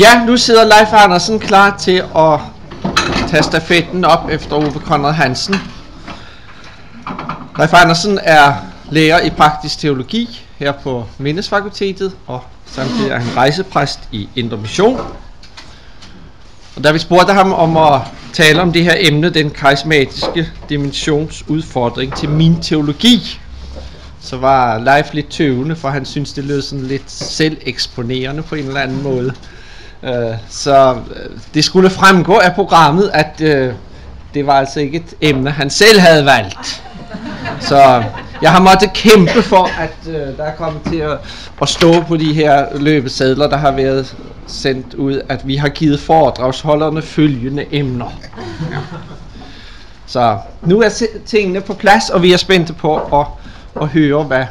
Ja, nu sidder Leif Andersen klar til at tage stafetten op efter Ove Conrad Hansen. Leif Andersen er lærer i praktisk teologi her på Mindesfakultetet, og samtidig er han rejsepræst i Indre Mission. Og da vi spurgte ham om at tale om det her emne, den karismatiske dimensionsudfordring til min teologi, så var Leif lidt tøvende, for han synes det lød sådan lidt selveksponerende på en eller anden måde. Øh, så øh, det skulle fremgå af programmet, at øh, det var altså ikke et emne, han selv havde valgt. Så jeg har måttet kæmpe for, at øh, der er kommet til at, at stå på de her løbesedler, der har været sendt ud, at vi har givet foredragsholderne følgende emner. Ja. Så nu er tingene på plads, og vi er spændte på at, at høre, hvad,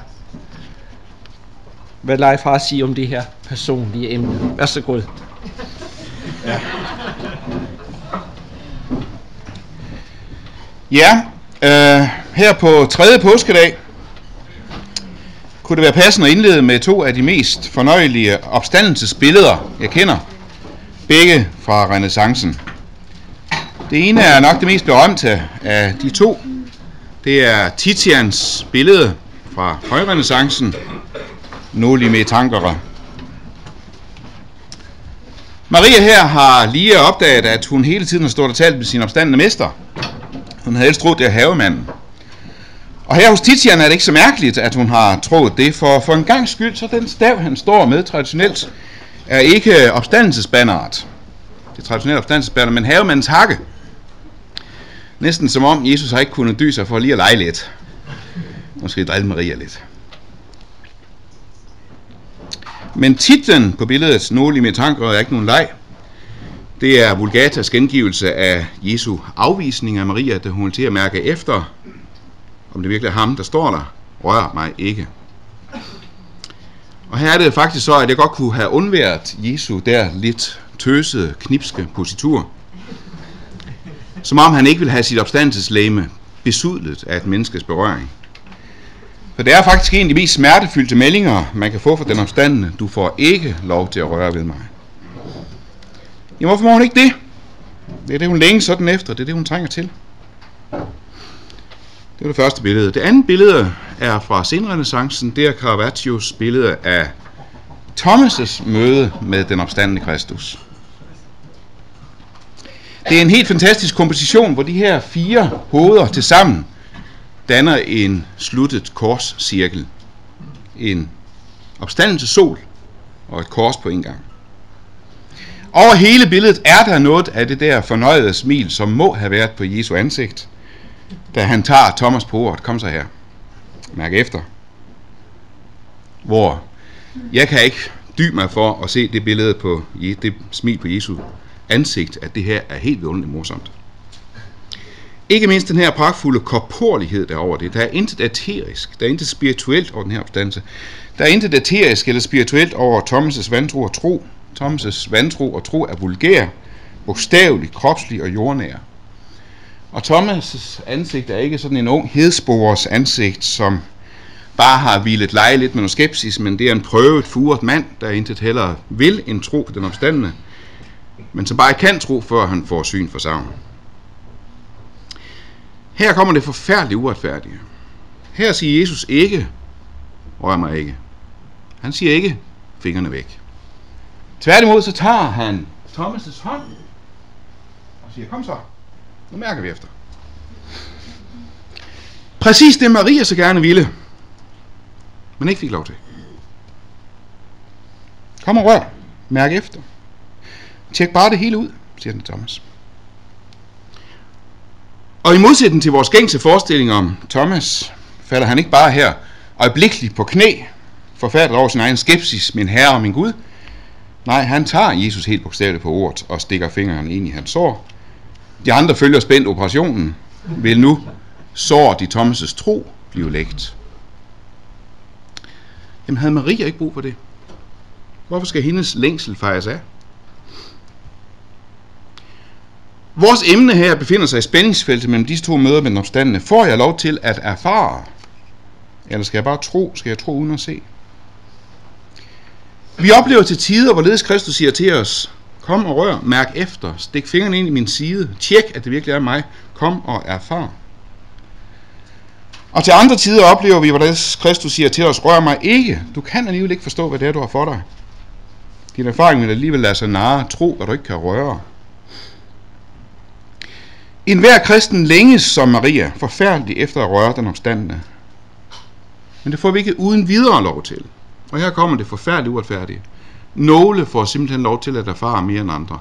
hvad Leif har at sige om det her personlige emne. Vær så god. Ja. Ja, øh, her på tredje påskedag kunne det være passende at indlede med to af de mest fornøjelige opstandelsesbilleder, jeg kender. Begge fra renaissancen. Det ene er nok det mest berømte af de to. Det er Titians billede fra højrenaissancen, Noli me tankere. Maria her har lige opdaget, at hun hele tiden har stået og talt med sin opstandende mester. Hun havde helst troet, det er havemanden. Og her hos Titian er det ikke så mærkeligt, at hun har troet det, for for en gang skyld, så den stav, han står med traditionelt, er ikke opstandelsesbanneret. Det traditionelle opstandelsesbanner, men havemandens hakke. Næsten som om Jesus har ikke kunnet dy sig for lige at lege lidt. Måske drille Maria lidt. Men titlen på billedet, Nogle i mit tanker, er ikke nogen leg. Det er Vulgatas gengivelse af Jesu afvisning af Maria, da hun til at mærke efter, om det virkelig er ham, der står der. Rør mig ikke. Og her er det faktisk så, at jeg godt kunne have undværet Jesu der lidt tøsede, knipske positur. Som om han ikke vil have sit opstandelseslæme besudlet af et menneskes berøring. For det er faktisk en af de mest smertefyldte meldinger, man kan få fra den opstandende. Du får ikke lov til at røre ved mig. Jamen, hvorfor må hun ikke det? Det er det, hun længe sådan efter. Det er det, hun trænger til. Det var det første billede. Det andet billede er fra senrenæssancen. Det er Caravaggios billede af Thomas' møde med den opstandende Kristus. Det er en helt fantastisk komposition, hvor de her fire hoveder til sammen danner en sluttet korscirkel. En opstandelse sol og et kors på en gang. Over hele billedet er der noget af det der fornøjede smil, som må have været på Jesu ansigt, da han tager Thomas på ordet. Kom så her. Mærk efter. Hvor jeg kan ikke dy mig for at se det billede på det smil på Jesu ansigt, at det her er helt vidunderligt morsomt. Ikke mindst den her pragtfulde korporlighed derover det. Der er intet aterisk, der er intet spirituelt over den her opstandelse. Der er intet aterisk eller spirituelt over Thomas' vantro og tro. Thomas' vantro og tro er vulgær, bogstavelig, kropslig og jordnær. Og Thomas' ansigt er ikke sådan en ung hedsporers ansigt, som bare har hvilet lege lidt med noget skepsis, men det er en prøvet, furet mand, der intet heller vil en tro på den opstandende, men som bare kan tro, før han får syn for savnet. Her kommer det forfærdeligt uretfærdige. Her siger Jesus ikke, rør mig ikke. Han siger ikke, fingrene væk. Tværtimod så tager han Thomas' hånd og siger, kom så, nu mærker vi efter. Præcis det Maria så gerne ville, men ikke fik lov til. Kom og rør, mærk efter. Tjek bare det hele ud, siger den Thomas. Og i modsætning til vores gængse forestilling om Thomas, falder han ikke bare her øjeblikkeligt på knæ, forfærdet over sin egen skepsis, min herre og min Gud. Nej, han tager Jesus helt bogstaveligt på ordet og stikker fingeren ind i hans sår. De andre følger spændt operationen, vil nu såret i Thomas' tro blive lægt. Jamen havde Maria ikke brug for det? Hvorfor skal hendes længsel fejres af? Vores emne her befinder sig i spændingsfeltet mellem disse to møder med den opstandende. Får jeg lov til at erfare? Eller skal jeg bare tro? Skal jeg tro uden at se? Vi oplever til tider, hvorledes Kristus siger til os, Kom og rør, mærk efter, stik fingrene ind i min side, tjek, at det virkelig er mig. Kom og erfar. Og til andre tider oplever vi, hvordan Kristus siger til os, rør mig ikke. Du kan alligevel ikke forstå, hvad det er, du har for dig. Din erfaring vil alligevel lade sig narre, tro, hvad du ikke kan røre. En hver kristen længes som Maria, forfærdelig efter at røre den omstandende. Men det får vi ikke uden videre lov til. Og her kommer det forfærdeligt uretfærdige. Nogle får simpelthen lov til at erfare mere end andre.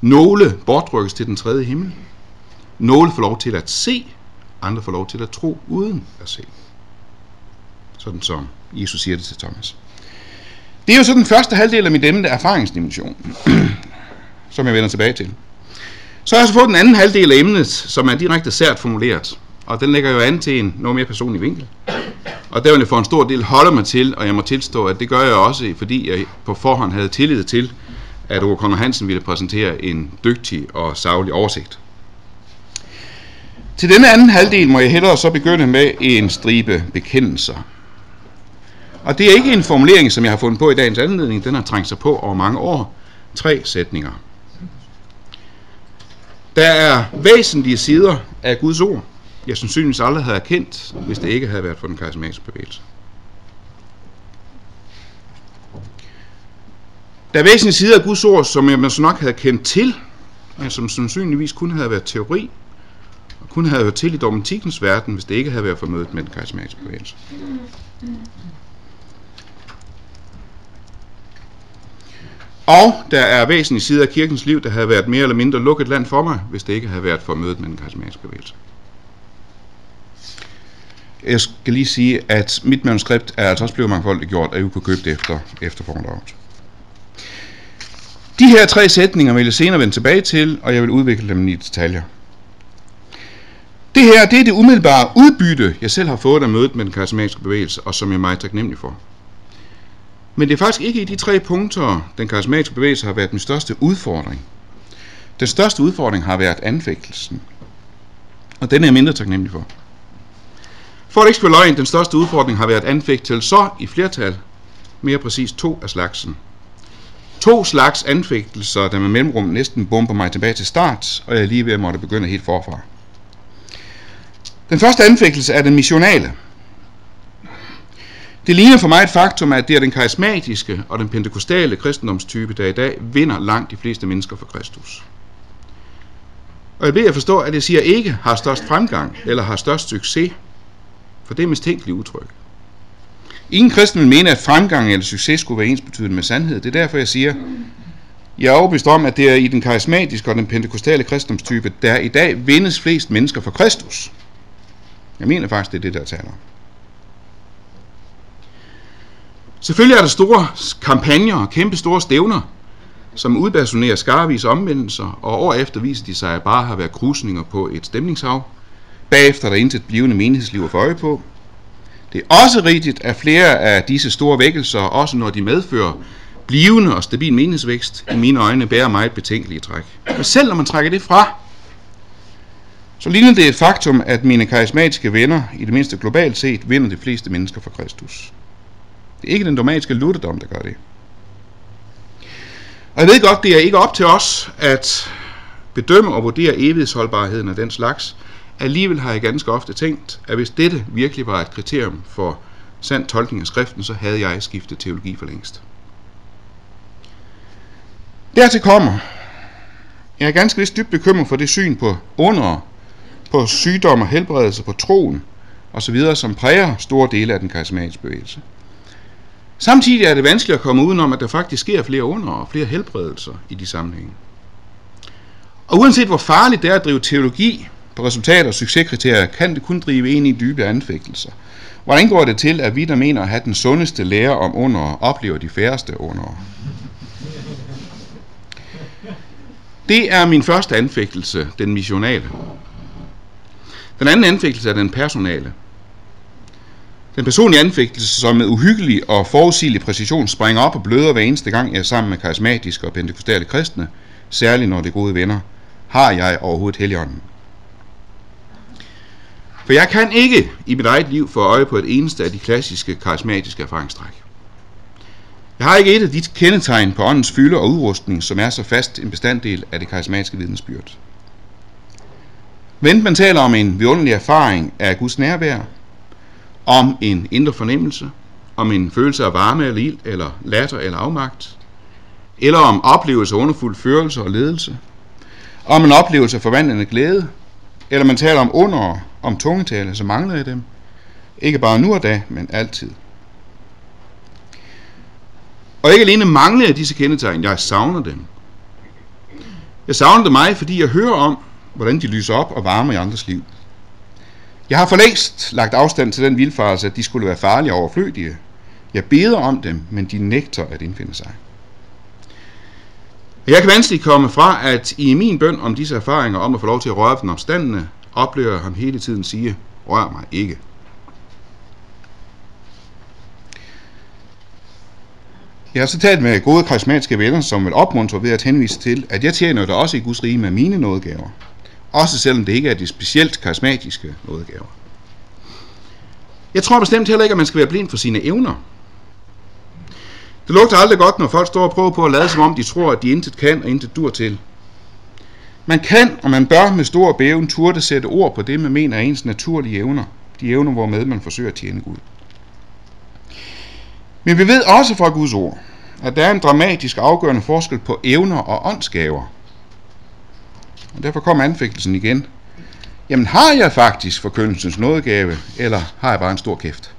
Nogle bortrykkes til den tredje himmel. Nogle får lov til at se, andre får lov til at tro uden at se. Sådan som Jesus siger det til Thomas. Det er jo så den første halvdel af mit emne, erfaringsdimensionen, som jeg vender tilbage til. Så har jeg så fået den anden halvdel af emnet, som er direkte sært formuleret. Og den lægger jo an til en noget mere personlig vinkel. Og der vil jeg for en stor del holde mig til, og jeg må tilstå, at det gør jeg også, fordi jeg på forhånd havde tillid til, at Ove Conor Hansen ville præsentere en dygtig og savlig oversigt. Til denne anden halvdel må jeg hellere så begynde med en stribe bekendelser. Og det er ikke en formulering, som jeg har fundet på i dagens anledning. Den har trængt sig på over mange år. Tre sætninger. Der er væsentlige sider af Guds ord, jeg sandsynligvis aldrig havde erkendt, hvis det ikke havde været for den karismatiske bevægelse. Der er væsentlige sider af Guds ord, som jeg så nok havde kendt til, men som sandsynligvis kun havde været teori, og kun havde været til i dogmatikkens verden, hvis det ikke havde været for mødet med den karismatiske bevægelse. Og der er væsentlige sider af kirkens liv, der havde været mere eller mindre lukket land for mig, hvis det ikke havde været for mødet med den karismatiske bevægelse. Jeg skal lige sige, at mit manuskript er altså også blevet mangfoldigt gjort, og I kunne købe det efter, efter foredraget. De her tre sætninger vil jeg senere vende tilbage til, og jeg vil udvikle dem i detaljer. Det her, det er det umiddelbare udbytte, jeg selv har fået af mødet med den karismatiske bevægelse, og som jeg er meget taknemmelig for. Men det er faktisk ikke i de tre punkter, den karismatiske bevægelse har været den største udfordring. Den største udfordring har været anfægtelsen. Og den er jeg mindre taknemmelig for. For at ikke skulle løgn, den største udfordring har været anfægtelse i flertal, mere præcis to af slagsen. To slags anfægtelser, der med mellemrum næsten bomber mig tilbage til start, og jeg er lige ved at måtte begynde helt forfra. Den første anfægtelse er den missionale. Det ligner for mig et faktum, at det er den karismatiske og den pentekostale kristendomstype, der i dag vinder langt de fleste mennesker for Kristus. Og jeg beder at forstå, at jeg siger ikke har størst fremgang eller har størst succes, for det er mistænkeligt udtryk. Ingen kristen vil mene, at fremgang eller succes skulle være ens betydende med sandhed. Det er derfor, jeg siger, jeg er overbevist om, at det er i den karismatiske og den pentekostale kristendomstype, der i dag vindes flest mennesker for Kristus. Jeg mener faktisk, det er det, der taler Selvfølgelig er der store kampagner og kæmpe store stævner, som udpersonerer skarvis omvendelser, og år efter viser de sig at bare have været krusninger på et stemningshav. Bagefter er der intet blivende menighedsliv at få øje på. Det er også rigtigt, at flere af disse store vækkelser, også når de medfører blivende og stabil menighedsvækst, i mine øjne bærer meget betænkelige træk. Men selv når man trækker det fra, så ligner det et faktum, at mine karismatiske venner, i det mindste globalt set, vinder de fleste mennesker for Kristus. Det er ikke den dogmatiske lutterdom, der gør det. Og jeg ved godt, det er ikke op til os at bedømme og vurdere evighedsholdbarheden af den slags. Alligevel har jeg ganske ofte tænkt, at hvis dette virkelig var et kriterium for sand tolkning af skriften, så havde jeg skiftet teologi for længst. Dertil kommer, jeg er ganske vist dybt bekymret for det syn på under, på sygdom og helbredelse, på troen osv., som præger store dele af den karismatiske bevægelse. Samtidig er det vanskeligt at komme udenom, at der faktisk sker flere under og flere helbredelser i de sammenhænge. Og uanset hvor farligt det er at drive teologi på resultater og succeskriterier, kan det kun drive ind i dybe anfægtelser. Hvordan går det til, at vi, der mener at have den sundeste lære om under, oplever de færreste under? Det er min første anfægtelse, den missionale. Den anden anfægtelse er den personale. Den personlige anfægtelse, som med uhyggelig og forudsigelig præcision springer op og bløder hver eneste gang, jeg er sammen med karismatiske og pentekostale kristne, særligt når det er gode venner, har jeg overhovedet heligånden. For jeg kan ikke i mit eget liv få øje på et eneste af de klassiske karismatiske erfaringstræk. Jeg har ikke et af de kendetegn på åndens fylde og udrustning, som er så fast en bestanddel af det karismatiske vidensbyrd. Men man taler om en vidunderlig erfaring af Guds nærvær, om en indre fornemmelse, om en følelse af varme eller ild, eller latter eller afmagt, eller om oplevelse af underfuld førelse og ledelse, om en oplevelse af forvandlende glæde, eller man taler om under, om tungetale, så mangler jeg dem. Ikke bare nu og da, men altid. Og ikke alene mangler jeg disse kendetegn, jeg savner dem. Jeg savner dem mig, fordi jeg hører om, hvordan de lyser op og varmer i andres liv. Jeg har for længst lagt afstand til den vildfarelse, at de skulle være farlige og overflødige. Jeg beder om dem, men de nægter at indfinde sig. Jeg kan vanskeligt komme fra, at i min bøn om disse erfaringer om at få lov til at røre den omstandende, oplever jeg ham hele tiden sige, rør mig ikke. Jeg har så talt med gode karismatiske venner, som vil opmuntre ved at henvise til, at jeg tjener dig også i Guds rige med mine nådegaver. Også selvom det ikke er de specielt karismatiske nådegaver. Jeg tror bestemt heller ikke, at man skal være blind for sine evner. Det lugter aldrig godt, når folk står og prøver på at lade som om, de tror, at de intet kan og intet dur til. Man kan, og man bør med stor bæven turde sætte ord på det, man mener er ens naturlige evner. De evner, hvormed man forsøger at tjene Gud. Men vi ved også fra Guds ord, at der er en dramatisk afgørende forskel på evner og åndsgaver. Og derfor kommer anfægtelsen igen. Jamen har jeg faktisk forkyndelsens nådegave, eller har jeg bare en stor kæft?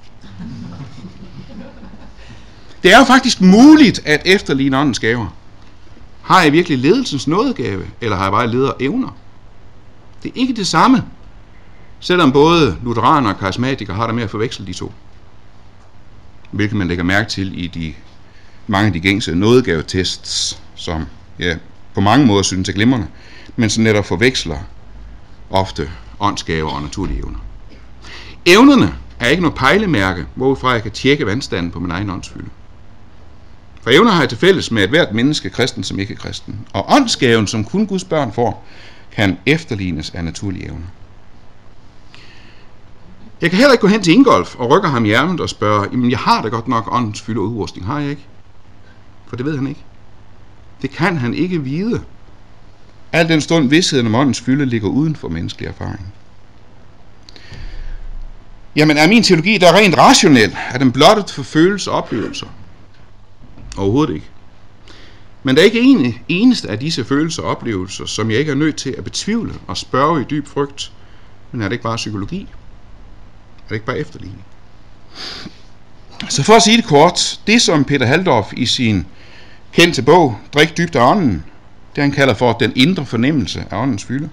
Det er jo faktisk muligt at efterligne åndens gaver. Har jeg virkelig ledelsens nådegave, eller har jeg bare leder evner? Det er ikke det samme, selvom både lutheraner og karismatikere har der med at forveksle de to. Hvilket man lægger mærke til i de mange af de gængse nådegavetests, som ja, på mange måder synes er glimrende, men som netop forveksler ofte åndsgaver og naturlige evner. Evnerne er ikke noget pejlemærke, hvorfra jeg kan tjekke vandstanden på min egen åndsfylde. For evner har jeg til fælles med et hvert menneske, kristen som ikke kristen. Og åndsgaven, som kun Guds børn får, kan efterlignes af naturlige evner. Jeg kan heller ikke gå hen til Ingolf og rykke ham i ærmet og spørge, jamen jeg har da godt nok åndens fylde og udrustning, har jeg ikke? For det ved han ikke. Det kan han ikke vide. Al den stund vidsheden om åndens fylde ligger uden for menneskelig erfaring. Jamen er min teologi der rent rationel? Er den blottet for følelser og oplevelser? Overhovedet ikke. Men der er ikke en eneste af disse følelser og oplevelser, som jeg ikke er nødt til at betvivle og spørge i dyb frygt. Men er det ikke bare psykologi? Er det ikke bare efterligning? Så for at sige det kort, det som Peter Haldorf i sin kendte bog, Drik dybt af ånden, det han kalder for den indre fornemmelse af åndens fylde.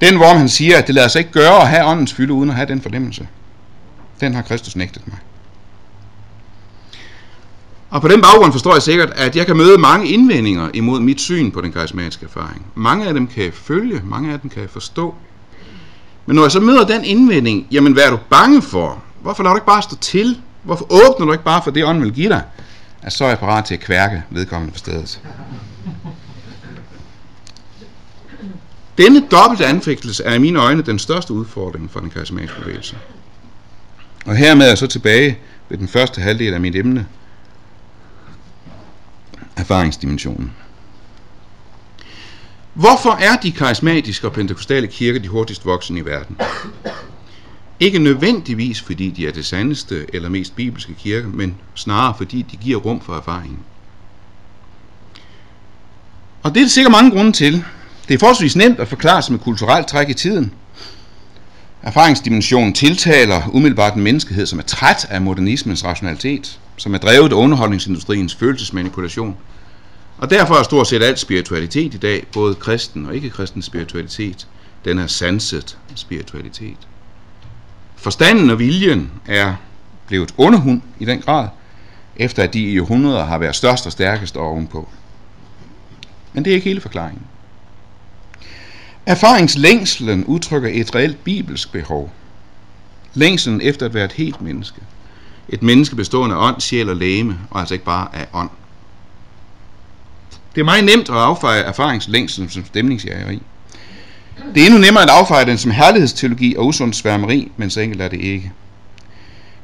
Den, hvor han siger, at det lader sig ikke gøre at have åndens fylde, uden at have den fornemmelse. Den har Kristus nægtet mig. Og på den baggrund forstår jeg sikkert, at jeg kan møde mange indvendinger imod mit syn på den karismatiske erfaring. Mange af dem kan jeg følge, mange af dem kan jeg forstå. Men når jeg så møder den indvending, jamen hvad er du bange for? Hvorfor lader du ikke bare stå til? Hvorfor åbner du ikke bare for det, ånden vil give dig? At så er jeg parat til at kværke vedkommende på stedet. Denne dobbelte anfægtelse er i mine øjne den største udfordring for den karismatiske bevægelse. Og hermed er jeg så tilbage ved den første halvdel af mit emne, erfaringsdimensionen. Hvorfor er de karismatiske og pentekostale kirker de hurtigst voksende i verden? Ikke nødvendigvis fordi de er det sandeste eller mest bibelske kirke, men snarere fordi de giver rum for erfaringen. Og det er der sikkert mange grunde til. Det er forholdsvis nemt at forklare som et kulturelt træk i tiden. Erfaringsdimensionen tiltaler umiddelbart en menneskehed, som er træt af modernismens rationalitet, som er drevet af underholdningsindustriens følelsesmanipulation. Og derfor er stort set alt spiritualitet i dag, både kristen og ikke-kristen spiritualitet, den er sanset spiritualitet. Forstanden og viljen er blevet underhund i den grad, efter at de i århundreder har været størst og stærkest ovenpå. Men det er ikke hele forklaringen. Erfaringslængslen udtrykker et reelt bibelsk behov. Længslen efter at være et helt menneske. Et menneske bestående af ånd, sjæl og læme, og altså ikke bare af ånd. Det er meget nemt at affeje erfaringslængslen som stemningsjægeri. Det er endnu nemmere at affeje den som herlighedsteologi og usund sværmeri, men så enkelt er det ikke.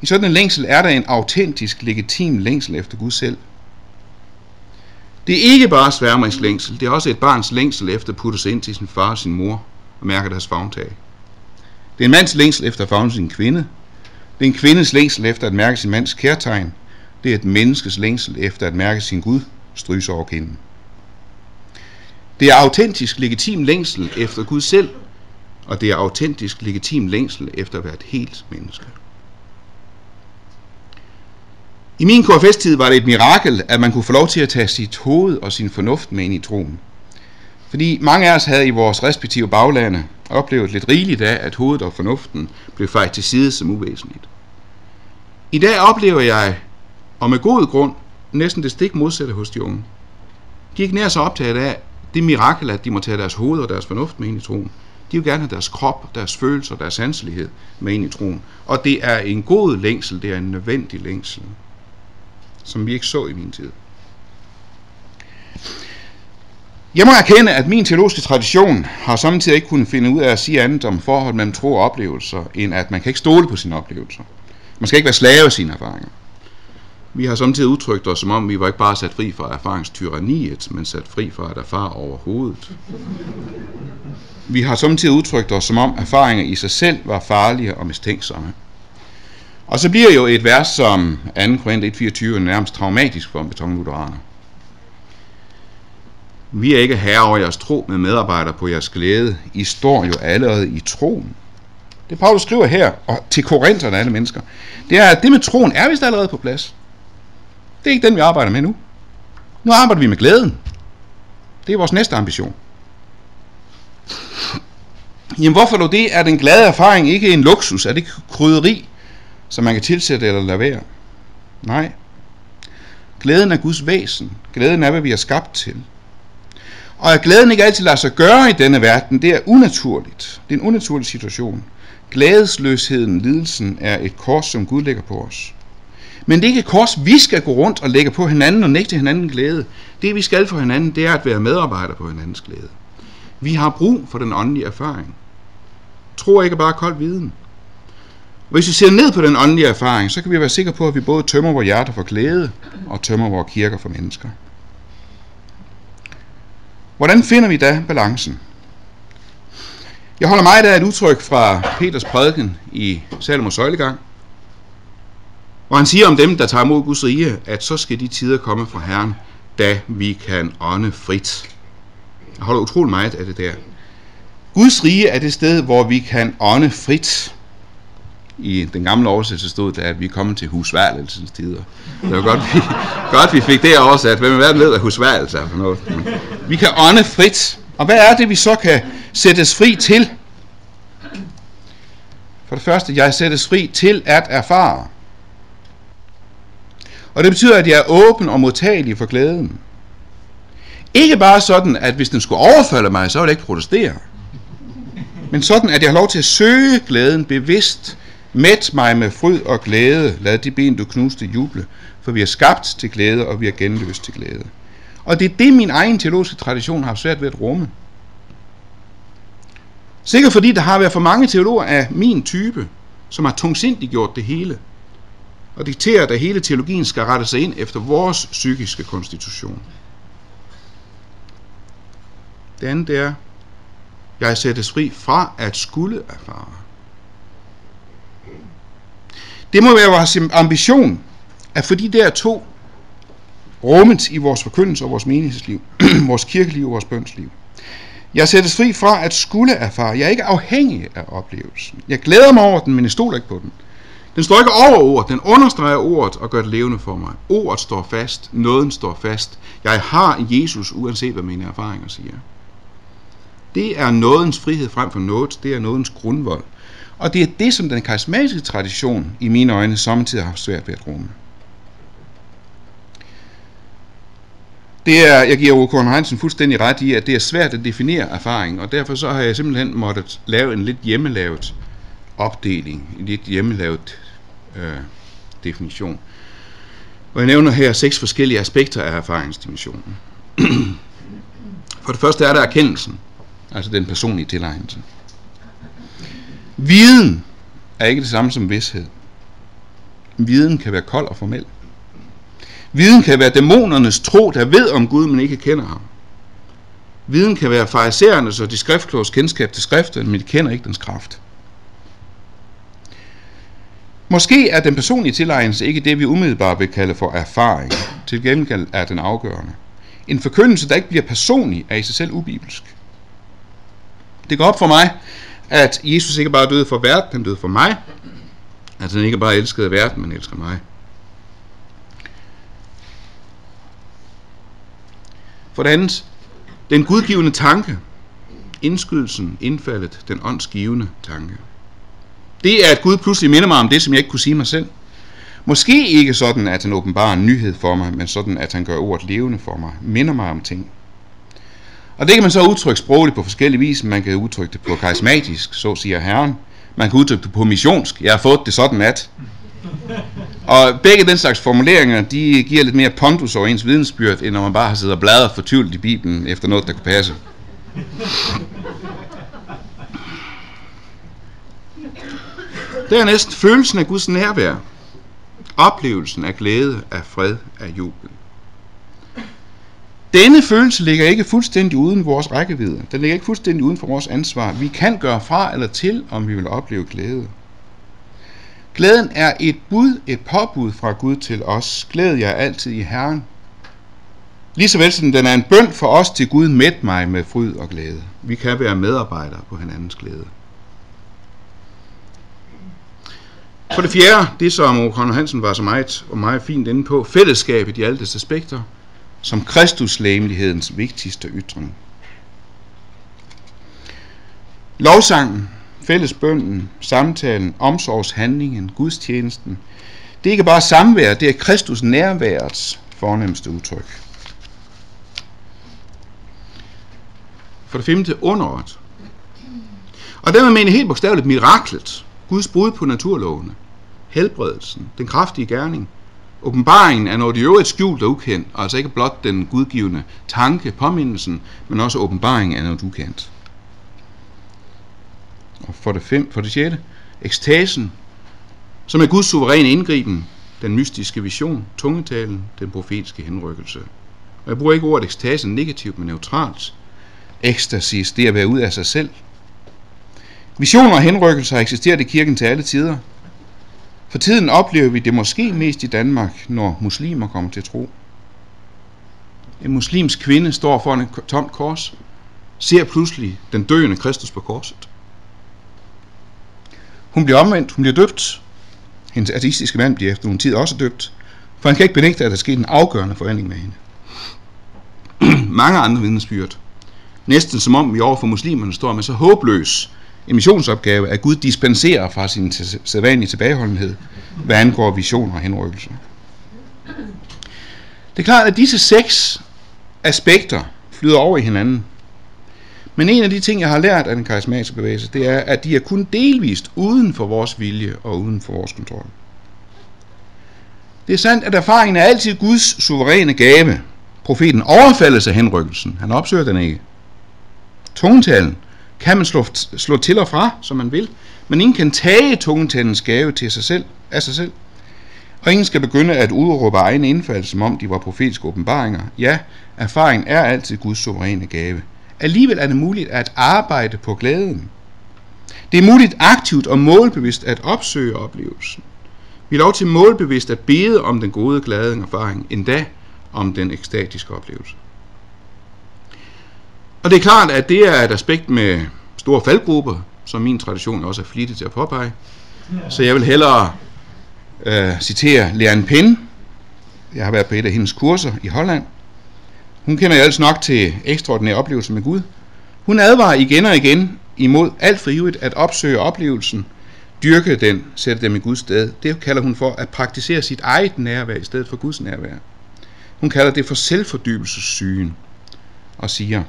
I sådan en længsel er der en autentisk, legitim længsel efter Gud selv. Det er ikke bare sværmerisk længsel, det er også et barns længsel efter at putte sig ind til sin far og sin mor og mærke deres fagntag. Det er en mands længsel efter at favne sin kvinde. Det er en kvindes længsel efter at mærke sin mands kærtegn. Det er et menneskes længsel efter at mærke sin Gud stryse over kinden. Det er autentisk legitim længsel efter Gud selv, og det er autentisk legitim længsel efter at være et helt menneske. I min KFS-tid var det et mirakel, at man kunne få lov til at tage sit hoved og sin fornuft med ind i troen. Fordi mange af os havde i vores respektive baglande oplevet lidt rigeligt af, at hovedet og fornuften blev fejt til side som uvæsentligt. I dag oplever jeg, og med god grund, næsten det stik modsatte hos de unge. De er ikke nær så optaget af det mirakel, at de må tage deres hoved og deres fornuft med ind i troen. De vil gerne have deres krop, deres følelser, deres sanselighed med ind i troen. Og det er en god længsel, det er en nødvendig længsel, som vi ikke så i min tid. Jeg må erkende, at min teologiske tradition har samtidig ikke kunnet finde ud af at sige andet om forhold mellem tro og oplevelser, end at man kan ikke stole på sine oplevelser. Man skal ikke være slave af sine erfaringer. Vi har samtidig udtrykt os, som om vi var ikke bare sat fri fra erfaringstyranniet, men sat fri fra at erfare overhovedet. Vi har samtidig udtrykt os, som om erfaringer i sig selv var farlige og mistænksomme. Og så bliver jo et vers som 2. Korinther 1.24 nærmest traumatisk for en betonlutheraner. Vi er ikke herre over jeres tro med medarbejdere på jeres glæde. I står jo allerede i troen. Det Paulus skriver her, og til korinterne alle mennesker, det er, at det med troen er vist allerede på plads. Det er ikke den, vi arbejder med nu. Nu arbejder vi med glæden. Det er vores næste ambition. Jamen hvorfor dog det? Er den glade erfaring ikke en luksus? Er det krydderi, som man kan tilsætte eller lade være? Nej. Glæden er Guds væsen. Glæden er, hvad vi er skabt til. Og at glæden ikke altid lader sig gøre i denne verden, det er unaturligt. Det er en unaturlig situation. Glædesløsheden, lidelsen, er et kors, som Gud lægger på os. Men det er ikke et kors, vi skal gå rundt og lægge på hinanden og nægte hinanden glæde. Det vi skal for hinanden, det er at være medarbejder på hinandens glæde. Vi har brug for den åndelige erfaring. Tro ikke bare kold viden. Hvis vi ser ned på den åndelige erfaring, så kan vi være sikre på, at vi både tømmer vores hjerter for glæde og tømmer vores kirker for mennesker. Hvordan finder vi da balancen? Jeg holder meget af et udtryk fra Peters prædiken i Salomos søjlegang, hvor han siger om dem, der tager imod Guds rige, at så skal de tider komme fra Herren, da vi kan ånde frit. Jeg holder utrolig meget af det der. Guds rige er det sted, hvor vi kan ånde frit. I den gamle oversættelse stod der, at vi er kommet til husværelsens tider. Det var godt, vi, godt, vi fik det oversat. Hvem er verden ved, hvad husværelse er for noget? Vi kan ånde frit. Og hvad er det, vi så kan sættes fri til? For det første, jeg sættes fri til at erfare. Og det betyder, at jeg er åben og modtagelig for glæden. Ikke bare sådan, at hvis den skulle overfalde mig, så vil jeg ikke protestere. Men sådan, at jeg har lov til at søge glæden bevidst. Mæt mig med fryd og glæde. Lad de ben, du knuste, juble. For vi er skabt til glæde, og vi er genløst til glæde. Og det er det, min egen teologiske tradition har svært ved at rumme. Sikkert fordi der har været for mange teologer af min type, som har tungsindigt gjort det hele, og dikteret, at hele teologien skal rette sig ind efter vores psykiske konstitution. Det andet er, jeg sættes fri fra at skulle erfare. Det må være vores ambition, at for de der to rummet i vores forkyndelse og vores menighedsliv, vores kirkeliv og vores bønsliv. Jeg sættes fri fra at skulle erfare. Jeg er ikke afhængig af oplevelsen. Jeg glæder mig over den, men jeg stoler ikke på den. Den står ikke over ordet, den understreger ordet og gør det levende for mig. Ordet står fast, nåden står fast. Jeg har Jesus, uanset hvad mine erfaringer siger. Det er nådens frihed frem for noget, det er nådens grundvold. Og det er det, som den karismatiske tradition i mine øjne samtidig har svært ved at rumme. Det er, jeg giver Åke Heinsen fuldstændig ret i, at det er svært at definere erfaring, og derfor så har jeg simpelthen måttet lave en lidt hjemmelavet opdeling, en lidt hjemmelavet øh, definition. Og jeg nævner her seks forskellige aspekter af erfaringsdimensionen. For det første er der erkendelsen, altså den personlige tilegnelse. Viden er ikke det samme som vidshed. Viden kan være kold og formel. Viden kan være dæmonernes tro, der ved om Gud, men ikke kender ham. Viden kan være farisæernes og de skriftkloges kendskab til skriften, men de kender ikke dens kraft. Måske er den personlige tilegnelse ikke det, vi umiddelbart vil kalde for erfaring. Til gengæld er den afgørende. En forkyndelse, der ikke bliver personlig, er i sig selv ubibelsk. Det går op for mig, at Jesus ikke bare døde for verden, han døde for mig. At han ikke bare elskede verden, men elsker mig. For det andet, den gudgivende tanke, indskydelsen, indfaldet, den åndsgivende tanke. Det er, at Gud pludselig minder mig om det, som jeg ikke kunne sige mig selv. Måske ikke sådan, at han åbenbarer en nyhed for mig, men sådan, at han gør ordet levende for mig, minder mig om ting. Og det kan man så udtrykke sprogligt på forskellige vis. Man kan udtrykke det på karismatisk, så siger Herren. Man kan udtrykke det på missionsk. Jeg har fået det sådan at. Og begge den slags formuleringer, de giver lidt mere pondus over ens vidensbyrd, end når man bare har siddet og bladret fortvivlet i Bibelen efter noget, der kunne passe. Dernæst følelsen af Guds nærvær. Oplevelsen af glæde, af fred, af jubel. Denne følelse ligger ikke fuldstændig uden vores rækkevidde. Den ligger ikke fuldstændig uden for vores ansvar. Vi kan gøre fra eller til, om vi vil opleve glæde. Glæden er et bud, et påbud fra Gud til os. Glæd jer altid i Herren. Ligesåvel som den er en bøn for os til Gud, mæt mig med fryd og glæde. Vi kan være medarbejdere på hinandens glæde. For det fjerde, det som O'Connor Hansen var så meget og meget fint inde på, fællesskabet i alle dets aspekter, som Kristuslæmelighedens vigtigste ytring. Lovsangen, fællesbønden, samtalen, omsorgshandlingen, gudstjenesten, det er ikke bare samvær, det er Kristus nærværets fornemmeste udtryk. For det femte, underet. Og dermed mener helt bogstaveligt miraklet, Guds brud på naturlovene, helbredelsen, den kraftige gerning, Åbenbaringen er noget i øvrigt skjult og ukendt, og altså ikke blot den gudgivende tanke, påmindelsen, men også åbenbaringen er noget ukendt. Og for det, fem, for det sjette, ekstasen, som er Guds suveræne indgriben, den mystiske vision, tungetalen, den profetiske henrykkelse. Og jeg bruger ikke ordet ekstase negativt, men neutralt. Ekstasis, det er at være ud af sig selv. Visioner og henrykkelser har eksisteret i kirken til alle tider, for tiden oplever vi det måske mest i Danmark, når muslimer kommer til tro. En muslimsk kvinde står foran et tomt kors, ser pludselig den døende Kristus på korset. Hun bliver omvendt, hun bliver døbt. Hendes ateistiske mand bliver efter nogle tid også døbt, for han kan ikke benægte, at der skete en afgørende forandring med hende. Mange andre vidnesbyrd. Næsten som om vi overfor muslimerne står med så håbløs missionsopgave, at Gud dispenserer fra sin sædvanlige tilbageholdenhed, hvad angår visioner og henrykkelser. Det er klart, at disse seks aspekter flyder over i hinanden. Men en af de ting, jeg har lært af den karismatiske bevægelse, det er, at de er kun delvist uden for vores vilje og uden for vores kontrol. Det er sandt, at erfaringen er altid Guds suveræne gave. Profeten overfaldes af henrykkelsen. Han opsøger den ikke. Tungtalen kan man slå, slå til og fra, som man vil, men ingen kan tage tungetandens gave til sig selv, af sig selv. Og ingen skal begynde at udråbe egne indfald, som om de var profetiske åbenbaringer. Ja, erfaring er altid Guds suveræne gave. Alligevel er det muligt at arbejde på glæden. Det er muligt aktivt og målbevidst at opsøge oplevelsen. Vi er lov til målbevidst at bede om den gode glade erfaring, endda om den ekstatiske oplevelse. Og det er klart, at det er et aspekt med store faldgrupper, som min tradition også er flittig til at påpege. Så jeg vil hellere øh, citere Leanne Pin. Jeg har været på et af hendes kurser i Holland. Hun kender jo altså nok til ekstraordinære oplevelser med Gud. Hun advarer igen og igen imod alt frivilligt at opsøge oplevelsen, dyrke den, sætte dem i Guds sted. Det kalder hun for at praktisere sit eget nærvær i stedet for Guds nærvær. Hun kalder det for selvfordybelsessygen og siger,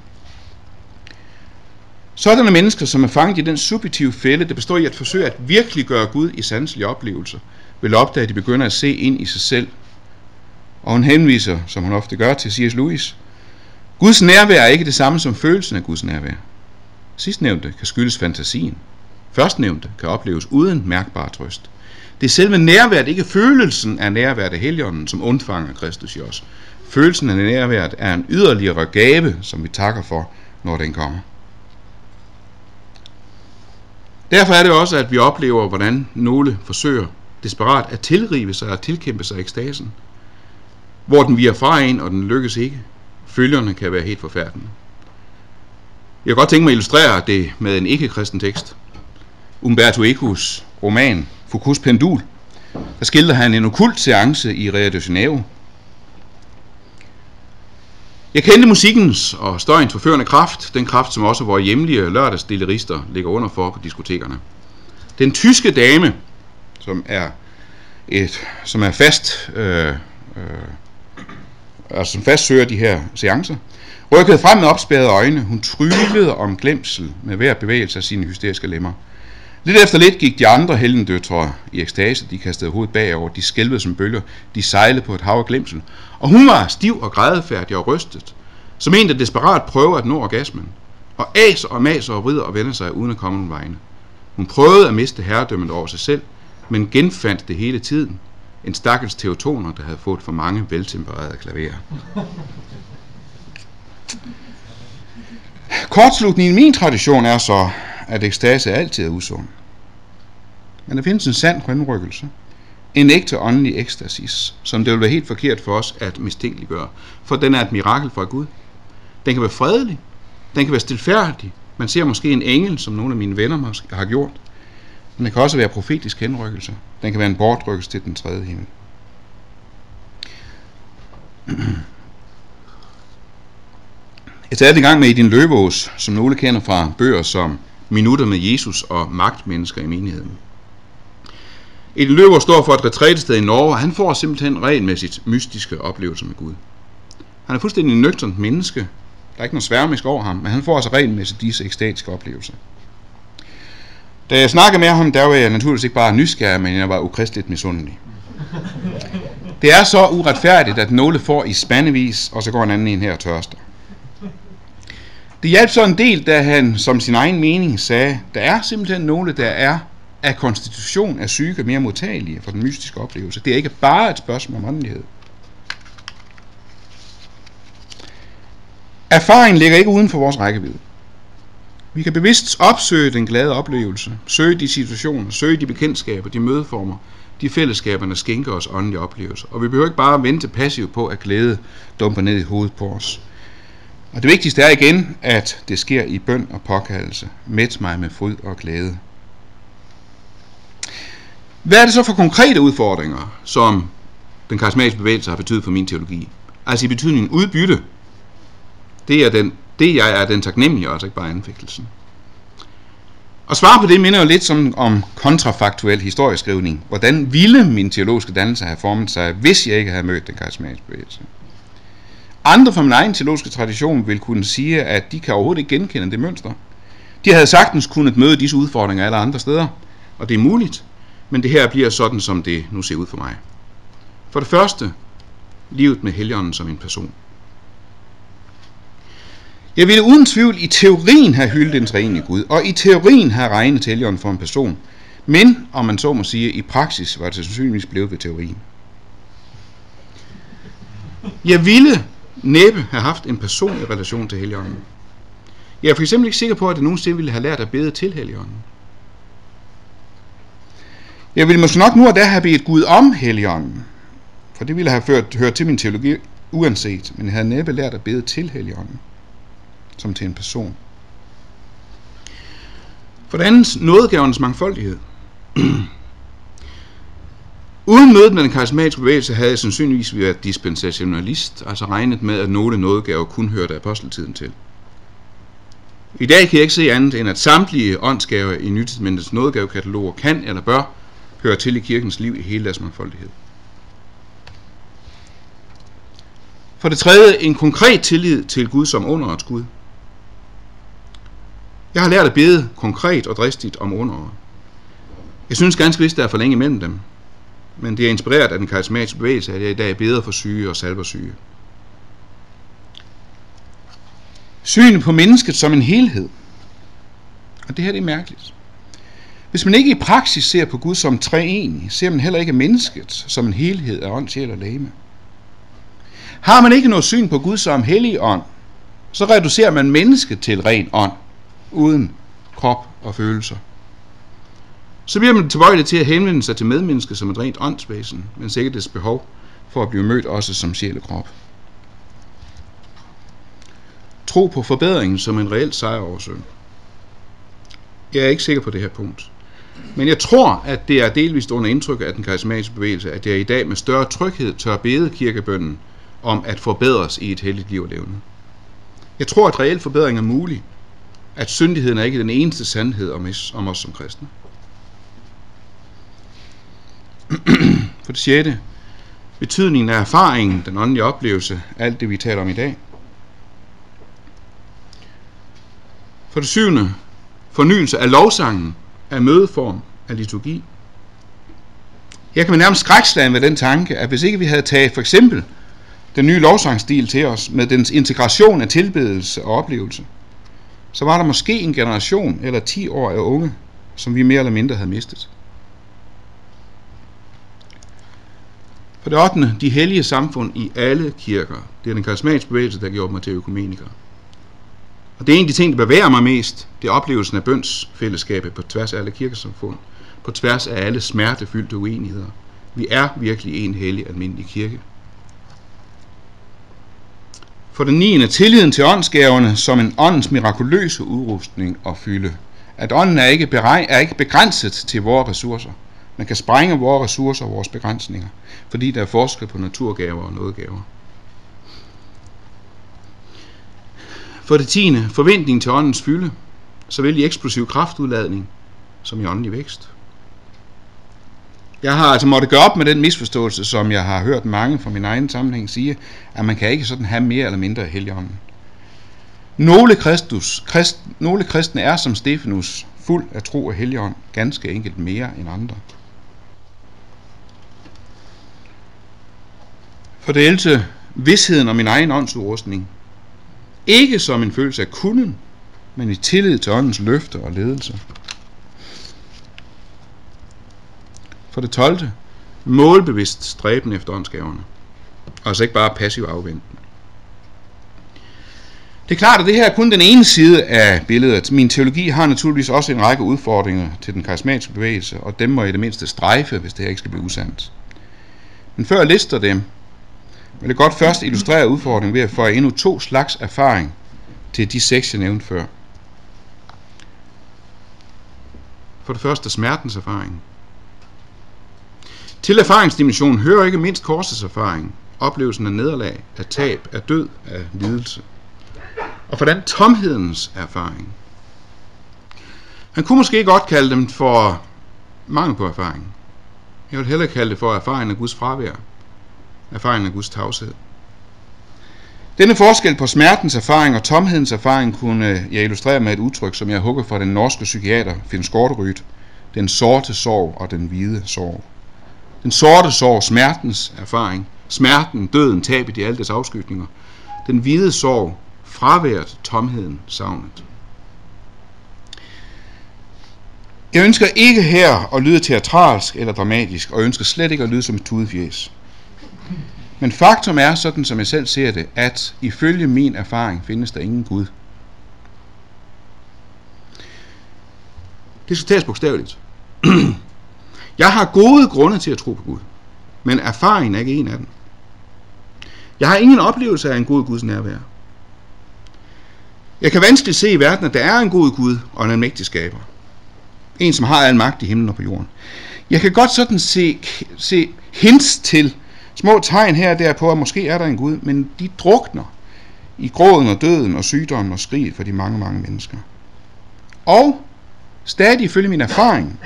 Sådanne mennesker, som er fanget i den subjektive fælde, det består i at forsøge at virkelig gøre Gud i sanselige oplevelser, vil opdage, at de begynder at se ind i sig selv. Og hun henviser, som hun ofte gør, til C.S. Lewis. Guds nærvær er ikke det samme som følelsen af Guds nærvær. Sidstnævnte kan skyldes fantasien. Førstnævnte kan opleves uden mærkbar trøst. Det er selve nærværet, ikke følelsen af nærværet af Helligånden, som undfanger Kristus i os. Følelsen af nærværet er en yderligere gave, som vi takker for, når den kommer. Derfor er det også, at vi oplever, hvordan nogle forsøger desperat at tilrive sig og tilkæmpe sig ekstasen, hvor den virer fra en, og den lykkes ikke. Følgerne kan være helt forfærdelige. Jeg kan godt tænke mig at illustrere det med en ikke-kristen tekst. Umberto Ecos roman Foucaults Pendul, der skildrer han en okult seance i Rio de Janeiro. Jeg kendte musikkens og støjens forførende kraft, den kraft, som også vores hjemlige lørdagsdillerister ligger under for på diskotekerne. Den tyske dame, som er, et, som er fast, øh, øh, altså som fast søger de her seancer, rykkede frem med opspærrede øjne. Hun tryllede om glemsel med hver bevægelse af sine hysteriske lemmer. Lidt efter lidt gik de andre hellendøtre i ekstase. De kastede hovedet bagover, de skælvede som bølger, de sejlede på et hav af glemsel. Og hun var stiv og grædefærdig og rystet, som en, der desperat prøver at nå orgasmen. Og aser og maser og vrider og vender sig uden at komme nogen vegne. Hun prøvede at miste herredømmet over sig selv, men genfandt det hele tiden. En stakkels teotoner, der havde fået for mange veltempererede klaverer. Kortslutningen i min tradition er så, at ekstase altid er usund. Men der findes en sand henrykkelse. En ægte åndelig ekstasis, som det vil være helt forkert for os at mistænkeliggøre. For den er et mirakel fra Gud. Den kan være fredelig. Den kan være stilfærdig. Man ser måske en engel, som nogle af mine venner måske har gjort. Men det kan også være profetisk henrykkelse. Den kan være en bortrykkelse til den tredje himmel. Jeg tager det i gang med i din løbeås, som nogle kender fra bøger som Minutter med Jesus og Magtmennesker i menigheden. En Løber står for et retrætested i Norge, og han får simpelthen regelmæssigt mystiske oplevelser med Gud. Han er fuldstændig nøgternt menneske. Der er ikke noget sværmisk over ham, men han får altså regelmæssigt disse ekstatiske oplevelser. Da jeg snakkede med ham, der var jeg naturligvis ikke bare nysgerrig, men jeg var ukristeligt misundelig. Det er så uretfærdigt, at nogle får i spandevis, og så går en anden en her og tørster. Det hjalp så en del, da han som sin egen mening sagde, der er simpelthen nogle, der er af konstitution er syge mere modtagelige for den mystiske oplevelse. Det er ikke bare et spørgsmål om åndelighed. Erfaringen ligger ikke uden for vores rækkevidde. Vi kan bevidst opsøge den glade oplevelse, søge de situationer, søge de bekendtskaber, de mødeformer, de fællesskaber, der skænker os åndelige oplevelser. Og vi behøver ikke bare vente passivt på, at glæde dumper ned i hovedet på os. Og det vigtigste er igen, at det sker i bøn og påkaldelse. Mæt mig med fryd og glæde. Hvad er det så for konkrete udfordringer, som den karismatiske bevægelse har betydet for min teologi? Altså i betydningen udbytte. Det er, den, det jeg er den taknemmelige, altså ikke bare anfægtelsen. Og svare på det minder jo lidt som om kontrafaktuel historieskrivning. Hvordan ville min teologiske dannelse have formet sig, hvis jeg ikke havde mødt den karismatiske bevægelse? Andre fra min egen teologiske tradition vil kunne sige, at de kan overhovedet ikke genkende det mønster. De havde sagtens kunnet møde disse udfordringer alle andre steder, og det er muligt, men det her bliver sådan, som det nu ser ud for mig. For det første, livet med Helligånden som en person. Jeg ville uden tvivl i teorien have hyldet den treenig Gud, og i teorien have regnet Helligånden for en person. Men, om man så må sige, i praksis var det sandsynligvis blevet ved teorien. Jeg ville næppe have haft en personlig relation til Helligånden. Jeg er for eksempel ikke sikker på, at jeg nogensinde ville have lært at bede til Helligånden. Jeg ville måske nok nu og da have bedt Gud om Helligånden, for det ville have ført, hørt til min teologi uanset, men jeg havde næppe lært at bede til Helligånden, som til en person. For det andet, nådegavens mangfoldighed. Uden mødet med den karismatiske bevægelse havde jeg sandsynligvis været dispensationalist, altså regnet med, at nogle nådegaver kun hørte aposteltiden til. I dag kan jeg ikke se andet end, at samtlige åndsgaver i Nytestamentets nådegavekataloger kan eller bør hører til i kirkens liv i hele deres mangfoldighed. For det tredje, en konkret tillid til Gud som underets Gud. Jeg har lært at bede konkret og dristigt om underet. Jeg synes ganske vist, der er for længe imellem dem, men det er inspireret af den karismatiske bevægelse, at jeg i dag beder for syge og salver syge. Synet på mennesket som en helhed. Og det her det er mærkeligt. Hvis man ikke i praksis ser på Gud som treenig, ser man heller ikke mennesket som en helhed af ånd, sjæl og læme. Har man ikke noget syn på Gud som hellig ånd, så reducerer man mennesket til ren ånd, uden krop og følelser. Så bliver man tilbøjelig til at henvende sig til medmennesket som et rent åndsvæsen, men sikkert dets behov for at blive mødt også som sjæl og krop. Tro på forbedringen som en reel sejr over synd. Jeg er ikke sikker på det her punkt. Men jeg tror, at det er delvist under indtryk af den karismatiske bevægelse, at jeg i dag med større tryghed tør bede kirkebønden om at forbedres i et helligt liv og levende. Jeg tror, at reel forbedring er mulig, at syndigheden er ikke den eneste sandhed om os, om os som kristne. For det sjette, betydningen af erfaringen, den åndelige oplevelse, alt det vi taler om i dag. For det syvende, fornyelse af lovsangen, af mødeform, af liturgi. Jeg kan nærmest skrækslagen ved den tanke, at hvis ikke vi havde taget for eksempel den nye lovsangstil til os, med dens integration af tilbedelse og oplevelse, så var der måske en generation eller 10 år af unge, som vi mere eller mindre havde mistet. For det 8. De hellige samfund i alle kirker. Det er den karismatiske bevægelse, der gjorde mig til økumeniker. Og det er en af de ting, der bevæger mig mest, det er oplevelsen af bønsfællesskabet på tværs af alle kirkesamfund, på tværs af alle smertefyldte uenigheder. Vi er virkelig en hellig almindelig kirke. For den 9. tilliden til åndsgaverne som en åndens mirakuløse udrustning og fylde. At ånden er ikke, beregn, er ikke begrænset til vores ressourcer. Man kan sprænge vores ressourcer og vores begrænsninger, fordi der er forskel på naturgaver og nådegaver. For det tiende, forventning til åndens fylde, såvel i eksplosiv kraftudladning som i åndelig vækst. Jeg har altså måttet gøre op med den misforståelse, som jeg har hørt mange fra min egen sammenhæng sige, at man kan ikke sådan have mere eller mindre af helligånden. Nogle, Kristus, krist, nogle kristne er som Stefanus fuld af tro og heligånd, ganske enkelt mere end andre. For det 11. Vidsheden om min egen åndsudrustning. Ikke som en følelse af kunden, men i tillid til åndens løfter og ledelse. For det 12. Målbevidst stræben efter åndsgaverne. Altså ikke bare passiv afventen. Det er klart, at det her er kun den ene side af billedet. Min teologi har naturligvis også en række udfordringer til den karismatiske bevægelse, og dem må jeg i det mindste strejfe, hvis det her ikke skal blive usandt. Men før jeg lister dem, vil jeg godt først illustrere udfordringen ved at få endnu to slags erfaring til de seks, jeg nævnte før. For det første smertens erfaring. Til erfaringsdimensionen hører ikke mindst korsets erfaring, oplevelsen af nederlag, af tab, af død, af lidelse. Og for den tomhedens erfaring. Han kunne måske godt kalde dem for mangel på erfaring. Jeg vil hellere kalde det for erfaring af Guds fravær, erfaringen af Guds tavshed. Denne forskel på smertens erfaring og tomhedens erfaring kunne jeg illustrere med et udtryk, som jeg hugger fra den norske psykiater Finn Skårderyd. Den sorte sorg og den hvide sorg. Den sorte sorg, smertens erfaring, smerten, døden, tabet i alle dets afskygninger. Den hvide sorg, fraværet, tomheden, savnet. Jeg ønsker ikke her at lyde teatralsk eller dramatisk, og ønsker slet ikke at lyde som et tudefjes. Men faktum er, sådan som jeg selv ser det, at ifølge min erfaring findes der ingen Gud. Det skal tages bogstaveligt. Jeg har gode grunde til at tro på Gud, men erfaringen er ikke en af dem. Jeg har ingen oplevelse af en god Guds nærvær. Jeg kan vanskeligt se i verden, at der er en god Gud og en almægtig skaber. En, som har al magt i himlen og på jorden. Jeg kan godt sådan se, se hints til, små tegn her og der på, at måske er der en Gud, men de drukner i gråden og døden og sygdommen og skriget for de mange, mange mennesker. Og stadig ifølge min erfaring,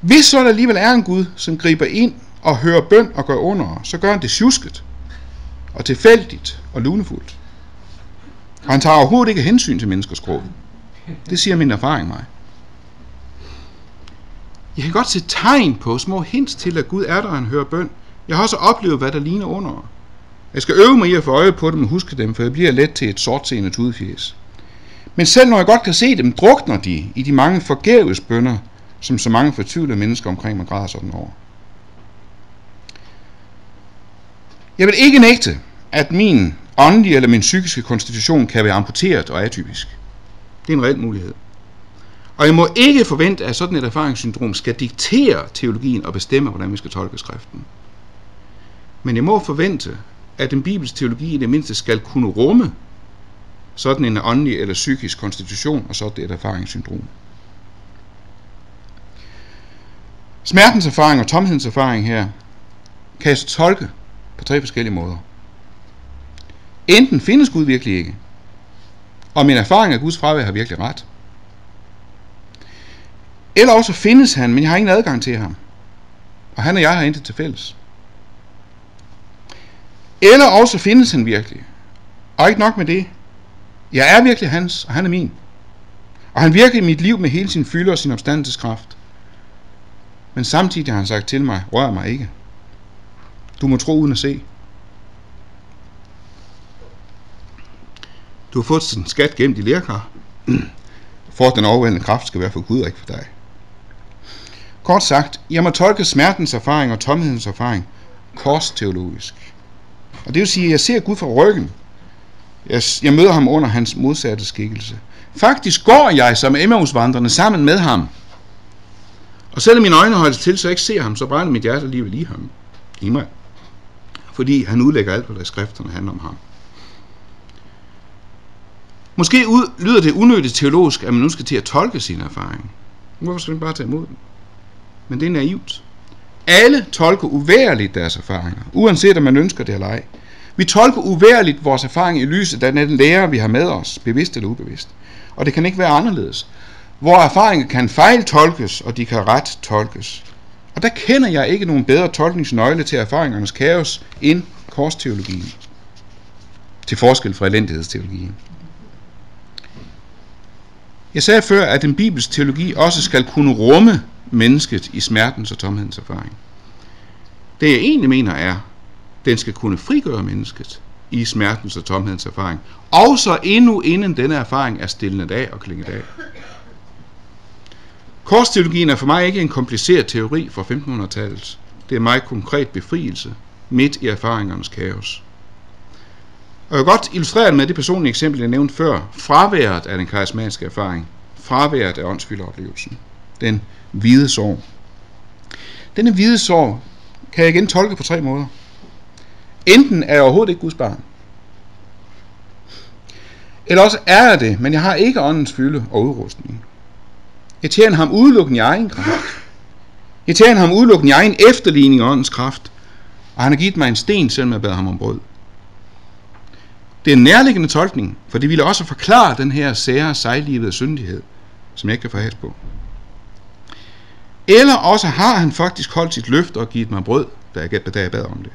hvis så der alligevel er en Gud, som griber ind og hører bøn og gør under, så gør han det sjusket og tilfældigt og lunefuldt. Og han tager overhovedet ikke hensyn til menneskers gråd. Det siger min erfaring mig. Jeg kan godt se tegn på små hints til, at Gud er der, og han hører bøn, jeg har også oplevet, hvad der ligner under. Jeg skal øve mig i at få øje på dem og huske dem, for jeg bliver let til et sortseende tudfjes. Men selv når jeg godt kan se dem, drukner de i de mange forgæves bønder, som så mange fortvivlede mennesker omkring mig græder sådan over. Jeg vil ikke nægte, at min åndelige eller min psykiske konstitution kan være amputeret og atypisk. Det er en reel mulighed. Og jeg må ikke forvente, at sådan et erfaringssyndrom skal diktere teologien og bestemme, hvordan vi skal tolke skriften. Men jeg må forvente, at den bibelske teologi i det mindste skal kunne rumme sådan en åndelig eller psykisk konstitution og sådan et erfaringssyndrom. Smertens erfaring og tomhedens erfaring her kan jeg tolke på tre forskellige måder. Enten findes Gud virkelig ikke, og min erfaring af Guds fravær har virkelig ret. Eller også findes han, men jeg har ingen adgang til ham. Og han og jeg har intet til fælles. Eller også findes han virkelig. Og ikke nok med det. Jeg er virkelig hans, og han er min. Og han virker i mit liv med hele sin fylde og sin opstandelseskraft. Men samtidig har han sagt til mig, rør mig ikke. Du må tro uden at se. Du har fået sådan en skat gemt i lærkar, for at den overvældende kraft skal være for Gud og ikke for dig. Kort sagt, jeg må tolke smertens erfaring og tomhedens erfaring korsteologisk. Og det vil sige, at jeg ser Gud fra ryggen. Jeg, jeg møder ham under hans modsatte skikkelse. Faktisk går jeg som Emmausvandrende sammen med ham. Og selvom mine øjne holdes til, så jeg ikke ser ham, så brænder mit hjerte alligevel i ham. I mig. Fordi han udlægger alt, hvad der i skrifterne handler om ham. Måske ud, lyder det unødigt teologisk, at man nu skal til at tolke sin erfaring. Hvorfor skal man bare tage imod den? Men det er naivt. Alle tolker uværligt deres erfaringer, uanset om man ønsker det eller ej. Vi tolker uværligt vores erfaring i lyset af den lærer, vi har med os, bevidst eller ubevidst. Og det kan ikke være anderledes. Hvor erfaringer kan fejltolkes, og de kan ret tolkes. Og der kender jeg ikke nogen bedre tolkningsnøgle til erfaringernes kaos end korsteologien. Til forskel fra elendighedsteologien. Jeg sagde før, at den bibelske teologi også skal kunne rumme mennesket i smertens og tomhedens erfaring. Det jeg egentlig mener er, den skal kunne frigøre mennesket i smertens og tomhedens erfaring, Og så endnu inden denne erfaring er stillet af og klinget af. Korsteologien er for mig ikke en kompliceret teori fra 1500-tallet. Det er en meget konkret befrielse midt i erfaringernes kaos. Og jeg vil godt illustrere det med det personlige eksempel, jeg nævnte før. Fraværet af den karismatiske erfaring. Fraværet af åndsfyldeoplevelsen. Den hvide sår. Denne hvide sår kan jeg igen tolke på tre måder. Enten er jeg overhovedet ikke Guds barn. Eller også er jeg det, men jeg har ikke åndens fylde og udrustning. Jeg tjener ham udelukkende i egen kraft. Jeg tjener ham udelukkende i egen efterligning af åndens kraft. Og han har givet mig en sten, selvom jeg bad ham om brød. Det er en nærliggende tolkning, for det ville også forklare den her sære, sejlivede syndighed, som jeg ikke kan få på. Eller også har han faktisk holdt sit løfte og givet mig brød, da jeg, da jeg bad om det.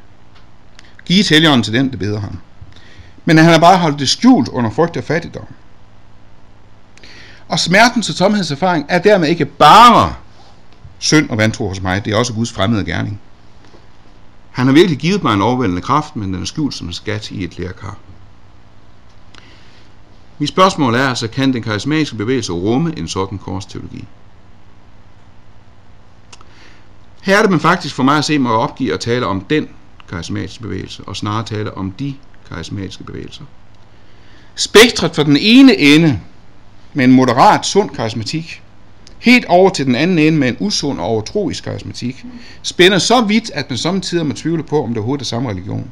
Giv helligånden til den, der beder ham. Men han har bare holdt det skjult under frygt og fattigdom. Og smerten til tomhedserfaring er dermed ikke bare synd og vantro hos mig, det er også Guds fremmede gerning. Han har virkelig givet mig en overvældende kraft, men den er skjult som en skat i et lærkar. Mit spørgsmål er altså, kan den karismatiske bevægelse rumme en sådan korsteologi? Her er det man faktisk for mig at se mig opgive at tale om den karismatiske bevægelse, og snarere tale om de karismatiske bevægelser. Spektret fra den ene ende med en moderat, sund karismatik, helt over til den anden ende med en usund og overtroisk karismatik, spænder så vidt, at man samtidig må tvivle på, om det overhovedet er samme religion.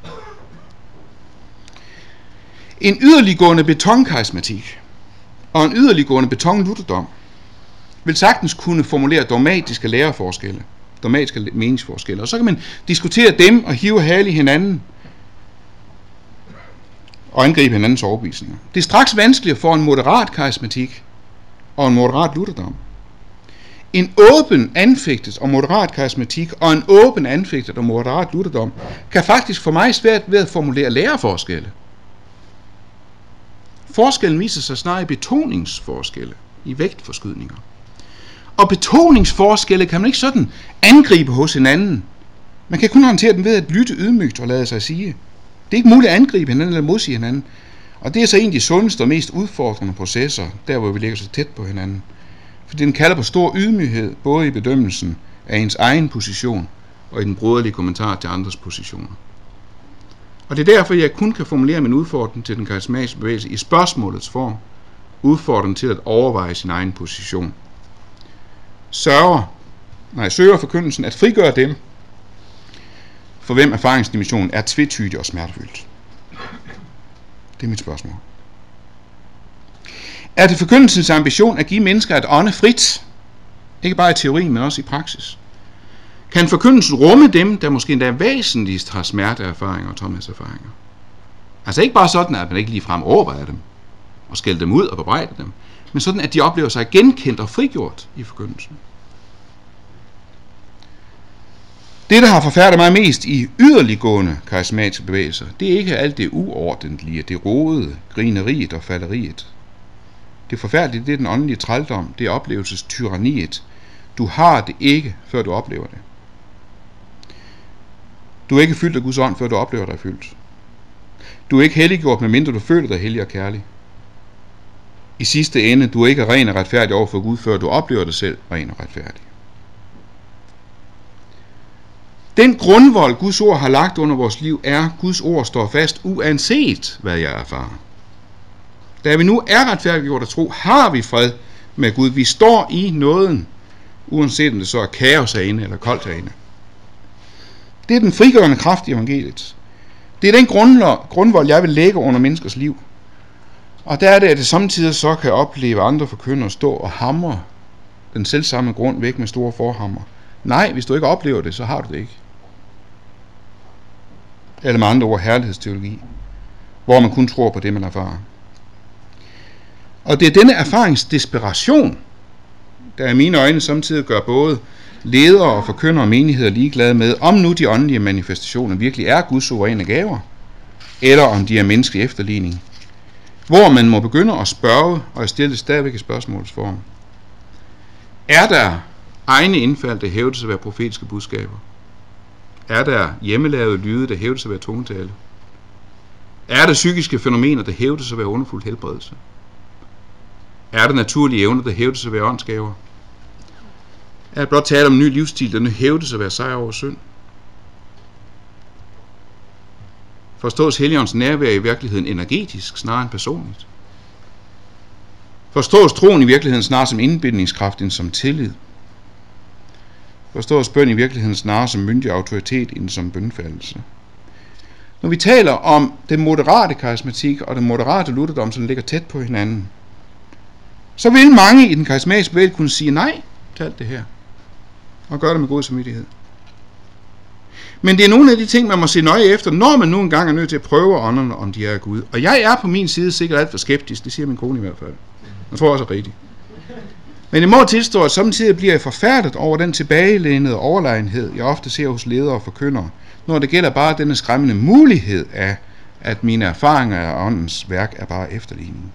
En yderliggående betonkarismatik og en yderliggående betonlutherdom vil sagtens kunne formulere dogmatiske læreforskelle, dramatiske meningsforskelle, og så kan man diskutere dem og hive hal i hinanden og angribe hinandens overbevisninger. Det er straks vanskeligere for en moderat karismatik og en moderat lutherdom. En åben anfægtet og moderat karismatik og en åben anfægtet og moderat lutherdom kan faktisk for mig svært ved at formulere læreforskelle. Forskellen viser sig snarere i betoningsforskelle, i vægtforskydninger. Og betoningsforskelle kan man ikke sådan angribe hos hinanden. Man kan kun håndtere den ved at lytte ydmygt og lade sig sige. Det er ikke muligt at angribe hinanden eller modsige hinanden. Og det er så en af de sundeste og mest udfordrende processer, der hvor vi ligger så tæt på hinanden. For den kalder på stor ydmyghed, både i bedømmelsen af ens egen position og i den broderlige kommentar til andres positioner. Og det er derfor, jeg kun kan formulere min udfordring til den karismatiske bevægelse i spørgsmålets form, udfordringen til at overveje sin egen position. Sørger, nej, søger forkyndelsen at frigøre dem, for hvem erfaringsdimensionen er tvetydig og smertefyldt. Det er mit spørgsmål. Er det forkyndelsens ambition at give mennesker et ånde frit? Ikke bare i teorien, men også i praksis. Kan forkyndelsen rumme dem, der måske endda væsentligst har smerteerfaringer og tomhedserfaringer? Altså ikke bare sådan, at man ikke ligefrem overvejer dem, og skælder dem ud og bebrejder dem, men sådan, at de oplever sig genkendt og frigjort i forkyndelsen. Det, der har forfærdet mig mest i yderliggående karismatiske bevægelser, det er ikke alt det uordentlige, det rodede, grineriet og falderiet. Det forfærdelige, det er den åndelige trældom, det er oplevelsestyranniet. Du har det ikke, før du oplever det. Du er ikke fyldt af Guds ånd, før du oplever dig fyldt. Du er ikke helliggjort, medmindre du føler dig hellig og kærlig. I sidste ende, du er ikke ren og retfærdig over for Gud, før du oplever dig selv ren og retfærdig. Den grundvold, Guds ord har lagt under vores liv, er, Guds ord står fast, uanset hvad jeg erfarer. Da vi nu er retfærdiggjort af tro, har vi fred med Gud. Vi står i nåden, uanset om det så er kaos herinde eller koldt herinde. Det er den frigørende kraft i evangeliet. Det er den grundvold, jeg vil lægge under menneskers liv. Og der er det, at det samtidig så kan opleve andre forkyndere stå og hamre den selvsamme grund væk med store forhammer. Nej, hvis du ikke oplever det, så har du det ikke. Eller med andre ord herlighedsteologi, hvor man kun tror på det, man erfarer. Og det er denne erfaringsdesperation, der i mine øjne samtidig gør både ledere og forkyndere og menigheder ligeglade med, om nu de åndelige manifestationer virkelig er Guds suveræne gaver, eller om de er menneskelig efterligning. Hvor man må begynde at spørge, og jeg stiller stadigvæk i spørgsmålsform. Er der egne indfald, der hævdes at være profetiske budskaber? Er der hjemmelavede lyde, der hævdes at være tungetale? Er der psykiske fænomener, der hævdes at være underfuldt helbredelse? Er der naturlige evner, der hævdes at være åndsgaver? Er det blot tale om en ny livsstil, der nu hævdes at være sejr over synd? Forstås heligåndens nærvær i virkeligheden energetisk, snarere end personligt? Forstås troen i virkeligheden snarere som indbindningskraft end som tillid? Forstås bøn i virkeligheden snarere som myndig autoritet end som bønfaldelse? Når vi taler om den moderate karismatik og den moderate lutherdom, som ligger tæt på hinanden, så vil mange i den karismatiske bevægelse kunne sige nej til alt det her. Og gøre det med god samvittighed. Men det er nogle af de ting, man må se nøje efter, når man nu engang er nødt til at prøve ånderne, om de er Gud. Og jeg er på min side sikkert alt for skeptisk, det siger min kone i hvert fald. Jeg tror også er rigtigt. Men jeg må tilstå, at samtidig bliver jeg forfærdet over den tilbagelænede overlegenhed, jeg ofte ser hos ledere og forkyndere, når det gælder bare denne skræmmende mulighed af, at mine erfaringer af åndens værk er bare efterligning.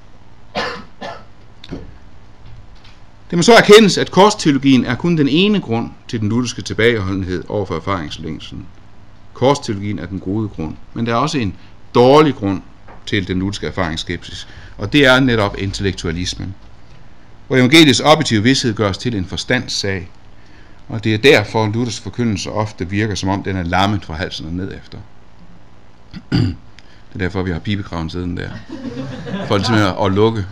Det må så erkendes, at korsteologien er kun den ene grund til den lutherske tilbageholdenhed over for erfaringslængsen. Korsteologien er den gode grund, men der er også en dårlig grund til den lutherske erfaringsskepsis, og det er netop intellektualismen. Hvor evangeliets objektive vidshed gøres til en forstandssag, og det er derfor, Luthers forkyndelse ofte virker, som om den er lammet fra halsen og ned efter. Det er derfor, vi har pibekraven siden der. For ligesom at lukke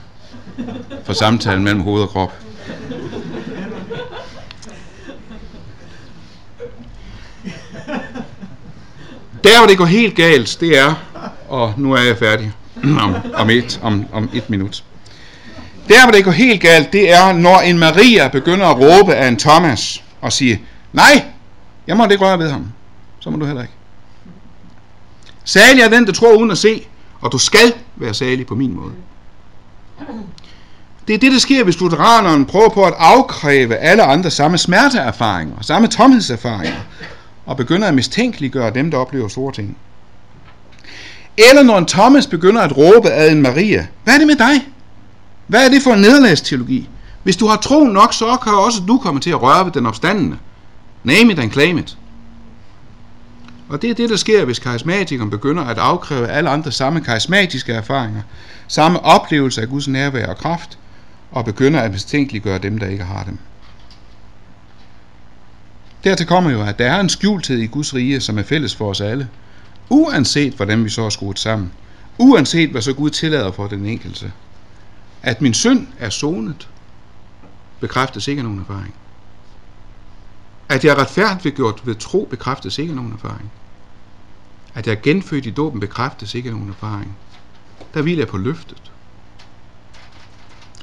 for samtalen mellem hoved og krop. Der hvor det går helt galt, det er, og nu er jeg færdig om, om, et, om, om et minut. Der hvor det går helt galt, det er, når en Maria begynder at råbe af en Thomas og sige, nej, jeg må ikke røre ved ham. Så må du heller ikke. Salig er den, der tror uden at se, og du skal være salig på min måde. Det er det, der sker, hvis lutheraneren prøver på at afkræve alle andre samme smerteerfaringer, samme tomhedserfaringer, og begynder at mistænkeliggøre dem, der oplever store ting. Eller når en Thomas begynder at råbe ad en Maria, hvad er det med dig? Hvad er det for en nederlagsteologi? Hvis du har tro nok, så kan også du komme til at røre ved den opstandende. Name it and claim it. Og det er det, der sker, hvis karismatikeren begynder at afkræve alle andre samme karismatiske erfaringer, samme oplevelse af Guds nærvær og kraft, og begynder at mistænkeliggøre dem, der ikke har dem. Dertil kommer jo, at der er en skjulthed i Guds rige, som er fælles for os alle, uanset hvordan vi så er skruet sammen, uanset hvad så Gud tillader for den enkelte. At min synd er sonet, bekræftes ikke af nogen erfaring. At jeg er retfærdigt gjort ved tro, bekræftes ikke af nogen erfaring. At jeg er genfødt i dåben, bekræftes ikke af nogen erfaring. Der hviler jeg på løftet.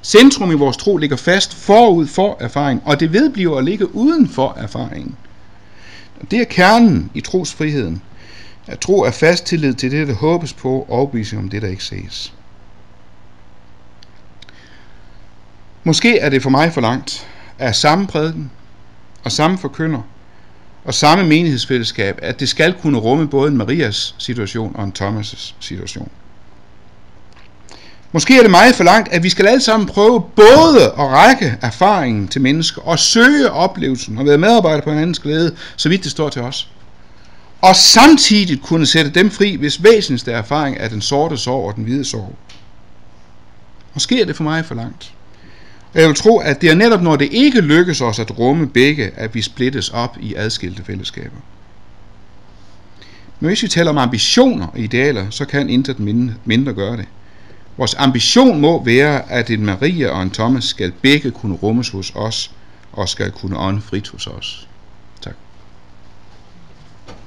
Centrum i vores tro ligger fast forud for erfaring, og det vedbliver at ligge uden for erfaringen. Det er kernen i trosfriheden. At tro er fast tillid til det, der håbes på, og overbevisning om det, der ikke ses. Måske er det for mig for langt, at samme prædiken og samme forkynder og samme menighedsfællesskab, at det skal kunne rumme både en Marias situation og en Thomas' situation. Måske er det meget for langt, at vi skal alle sammen prøve både at række erfaringen til mennesker og søge oplevelsen og være medarbejder på hinandens glæde, så vidt det står til os. Og samtidig kunne sætte dem fri, hvis væsentligste erfaring er den sorte sorg og den hvide sorg. Måske er det for mig for langt. Og jeg vil tro, at det er netop når det ikke lykkes os at rumme begge, at vi splittes op i adskilte fællesskaber. Men hvis vi taler om ambitioner og idealer, så kan intet mindre gøre det. Vores ambition må være, at en Maria og en Thomas skal begge kunne rummes hos os, og skal kunne ånde frit hos os.